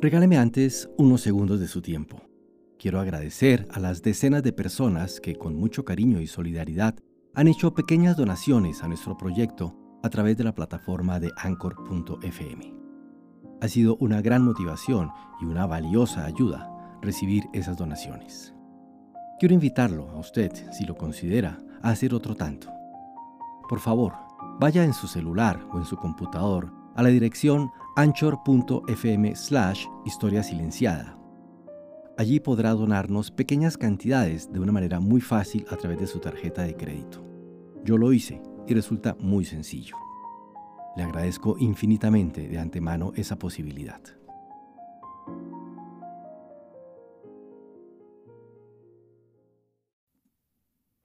Regáleme antes unos segundos de su tiempo. Quiero agradecer a las decenas de personas que con mucho cariño y solidaridad han hecho pequeñas donaciones a nuestro proyecto a través de la plataforma de anchor.fm. Ha sido una gran motivación y una valiosa ayuda recibir esas donaciones. Quiero invitarlo a usted, si lo considera, a hacer otro tanto. Por favor, vaya en su celular o en su computador a la dirección anchor.fm slash historia silenciada. Allí podrá donarnos pequeñas cantidades de una manera muy fácil a través de su tarjeta de crédito. Yo lo hice y resulta muy sencillo. Le agradezco infinitamente de antemano esa posibilidad.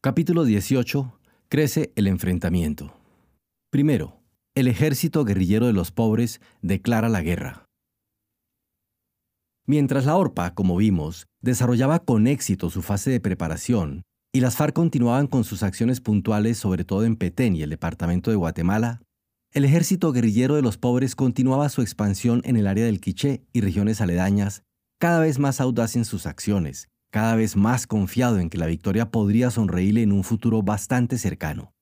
Capítulo 18. Crece el enfrentamiento. Primero, el ejército guerrillero de los pobres declara la guerra. Mientras la ORPA, como vimos, desarrollaba con éxito su fase de preparación y las FARC continuaban con sus acciones puntuales sobre todo en Petén y el departamento de Guatemala, el ejército guerrillero de los pobres continuaba su expansión en el área del Quiché y regiones aledañas, cada vez más audaz en sus acciones, cada vez más confiado en que la victoria podría sonreírle en un futuro bastante cercano.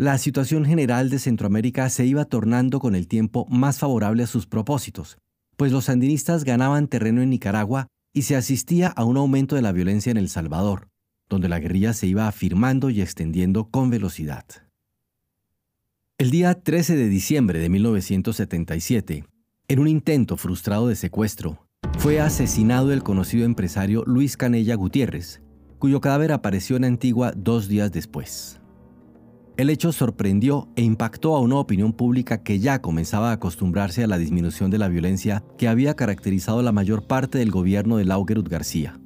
La situación general de Centroamérica se iba tornando con el tiempo más favorable a sus propósitos, pues los sandinistas ganaban terreno en Nicaragua y se asistía a un aumento de la violencia en El Salvador, donde la guerrilla se iba afirmando y extendiendo con velocidad. El día 13 de diciembre de 1977, en un intento frustrado de secuestro, fue asesinado el conocido empresario Luis Canella Gutiérrez, cuyo cadáver apareció en Antigua dos días después. El hecho sorprendió e impactó a una opinión pública que ya comenzaba a acostumbrarse a la disminución de la violencia que había caracterizado la mayor parte del gobierno de Laugerud García.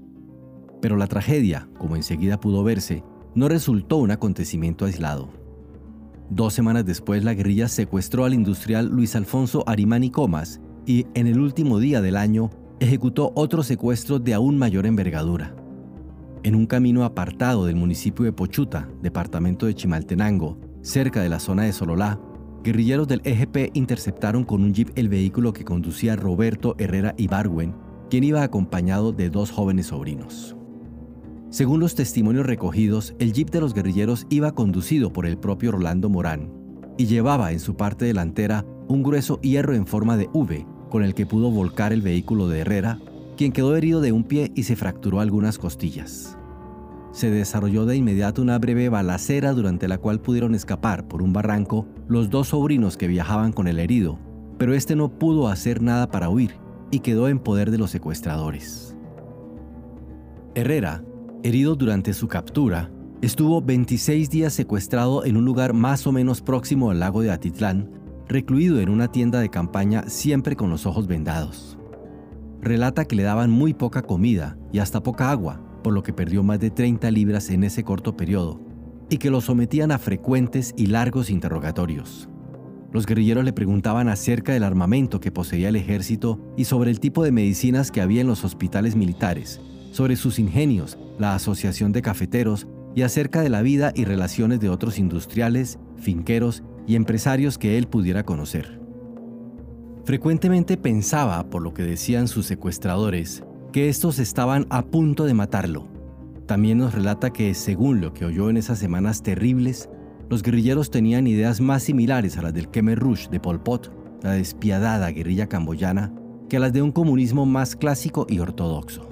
Pero la tragedia, como enseguida pudo verse, no resultó un acontecimiento aislado. Dos semanas después, la guerrilla secuestró al industrial Luis Alfonso Arimani Comas y, en el último día del año, ejecutó otro secuestro de aún mayor envergadura en un camino apartado del municipio de Pochuta, departamento de Chimaltenango, cerca de la zona de Sololá, guerrilleros del EGP interceptaron con un jeep el vehículo que conducía Roberto Herrera Ibargüen, quien iba acompañado de dos jóvenes sobrinos. Según los testimonios recogidos, el jeep de los guerrilleros iba conducido por el propio Rolando Morán y llevaba en su parte delantera un grueso hierro en forma de V con el que pudo volcar el vehículo de Herrera quien quedó herido de un pie y se fracturó algunas costillas. Se desarrolló de inmediato una breve balacera durante la cual pudieron escapar por un barranco los dos sobrinos que viajaban con el herido, pero este no pudo hacer nada para huir y quedó en poder de los secuestradores. Herrera, herido durante su captura, estuvo 26 días secuestrado en un lugar más o menos próximo al lago de Atitlán, recluido en una tienda de campaña siempre con los ojos vendados relata que le daban muy poca comida y hasta poca agua, por lo que perdió más de 30 libras en ese corto periodo, y que lo sometían a frecuentes y largos interrogatorios. Los guerrilleros le preguntaban acerca del armamento que poseía el ejército y sobre el tipo de medicinas que había en los hospitales militares, sobre sus ingenios, la asociación de cafeteros y acerca de la vida y relaciones de otros industriales, finqueros y empresarios que él pudiera conocer. Frecuentemente pensaba, por lo que decían sus secuestradores, que estos estaban a punto de matarlo. También nos relata que, según lo que oyó en esas semanas terribles, los guerrilleros tenían ideas más similares a las del Khmer Rouge de Pol Pot, la despiadada guerrilla camboyana, que a las de un comunismo más clásico y ortodoxo.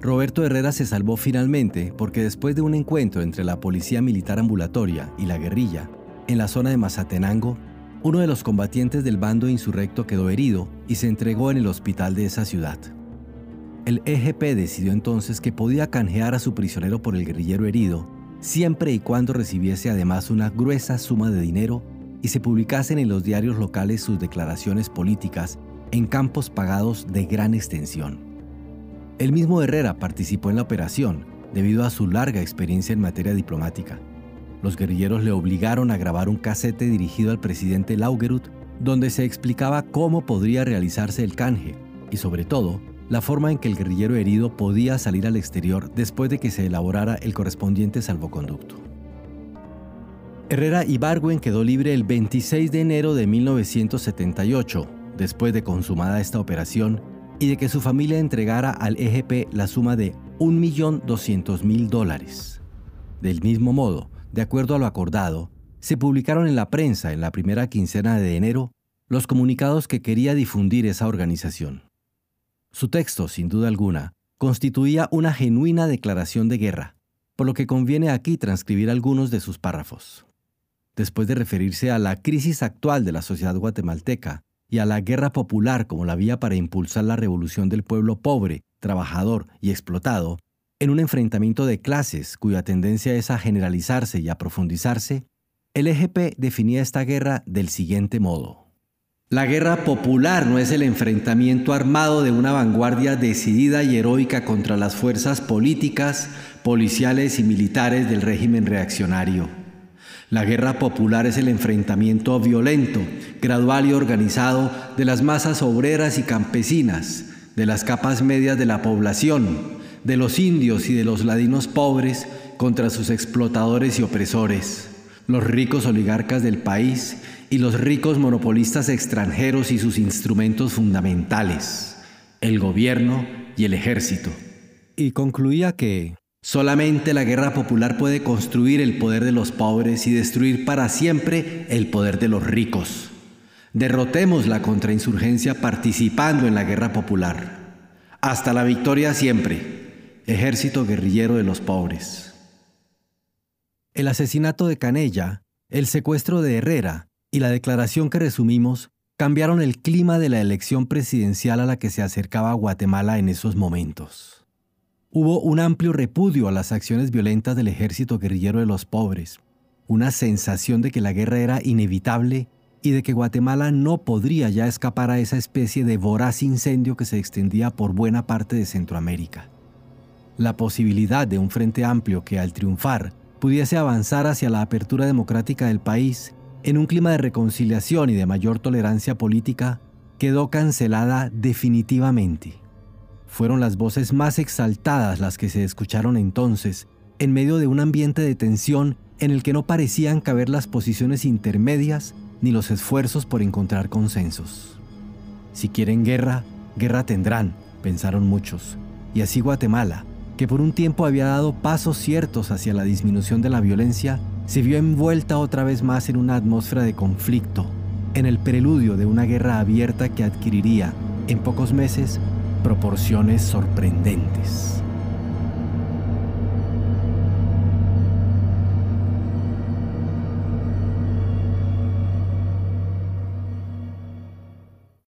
Roberto Herrera se salvó finalmente porque después de un encuentro entre la policía militar ambulatoria y la guerrilla en la zona de Mazatenango, uno de los combatientes del bando insurrecto quedó herido y se entregó en el hospital de esa ciudad. El EGP decidió entonces que podía canjear a su prisionero por el guerrillero herido, siempre y cuando recibiese además una gruesa suma de dinero y se publicasen en los diarios locales sus declaraciones políticas en campos pagados de gran extensión. El mismo Herrera participó en la operación debido a su larga experiencia en materia diplomática los guerrilleros le obligaron a grabar un casete dirigido al presidente Laugerud, donde se explicaba cómo podría realizarse el canje y sobre todo la forma en que el guerrillero herido podía salir al exterior después de que se elaborara el correspondiente salvoconducto. Herrera Ibargüen quedó libre el 26 de enero de 1978, después de consumada esta operación y de que su familia entregara al EGP la suma de 1.200.000 dólares. Del mismo modo, de acuerdo a lo acordado, se publicaron en la prensa en la primera quincena de enero los comunicados que quería difundir esa organización. Su texto, sin duda alguna, constituía una genuina declaración de guerra, por lo que conviene aquí transcribir algunos de sus párrafos. Después de referirse a la crisis actual de la sociedad guatemalteca y a la guerra popular como la vía para impulsar la revolución del pueblo pobre, trabajador y explotado, en un enfrentamiento de clases cuya tendencia es a generalizarse y a profundizarse, el EGP definía esta guerra del siguiente modo. La guerra popular no es el enfrentamiento armado de una vanguardia decidida y heroica contra las fuerzas políticas, policiales y militares del régimen reaccionario. La guerra popular es el enfrentamiento violento, gradual y organizado de las masas obreras y campesinas, de las capas medias de la población, de los indios y de los ladinos pobres contra sus explotadores y opresores los ricos oligarcas del país y los ricos monopolistas extranjeros y sus instrumentos fundamentales, el gobierno y el ejército. Y concluía que solamente la guerra popular puede construir el poder de los pobres y destruir para siempre el poder de los ricos. Derrotemos la contrainsurgencia participando en la guerra popular. Hasta la victoria siempre. Ejército guerrillero de los pobres. El asesinato de Canella, el secuestro de Herrera y la declaración que resumimos cambiaron el clima de la elección presidencial a la que se acercaba Guatemala en esos momentos. Hubo un amplio repudio a las acciones violentas del ejército guerrillero de los pobres, una sensación de que la guerra era inevitable y de que Guatemala no podría ya escapar a esa especie de voraz incendio que se extendía por buena parte de Centroamérica. La posibilidad de un frente amplio que al triunfar pudiese avanzar hacia la apertura democrática del país en un clima de reconciliación y de mayor tolerancia política, quedó cancelada definitivamente. Fueron las voces más exaltadas las que se escucharon entonces, en medio de un ambiente de tensión en el que no parecían caber las posiciones intermedias ni los esfuerzos por encontrar consensos. Si quieren guerra, guerra tendrán, pensaron muchos, y así Guatemala, que por un tiempo había dado pasos ciertos hacia la disminución de la violencia, se vio envuelta otra vez más en una atmósfera de conflicto, en el preludio de una guerra abierta que adquiriría, en pocos meses, proporciones sorprendentes.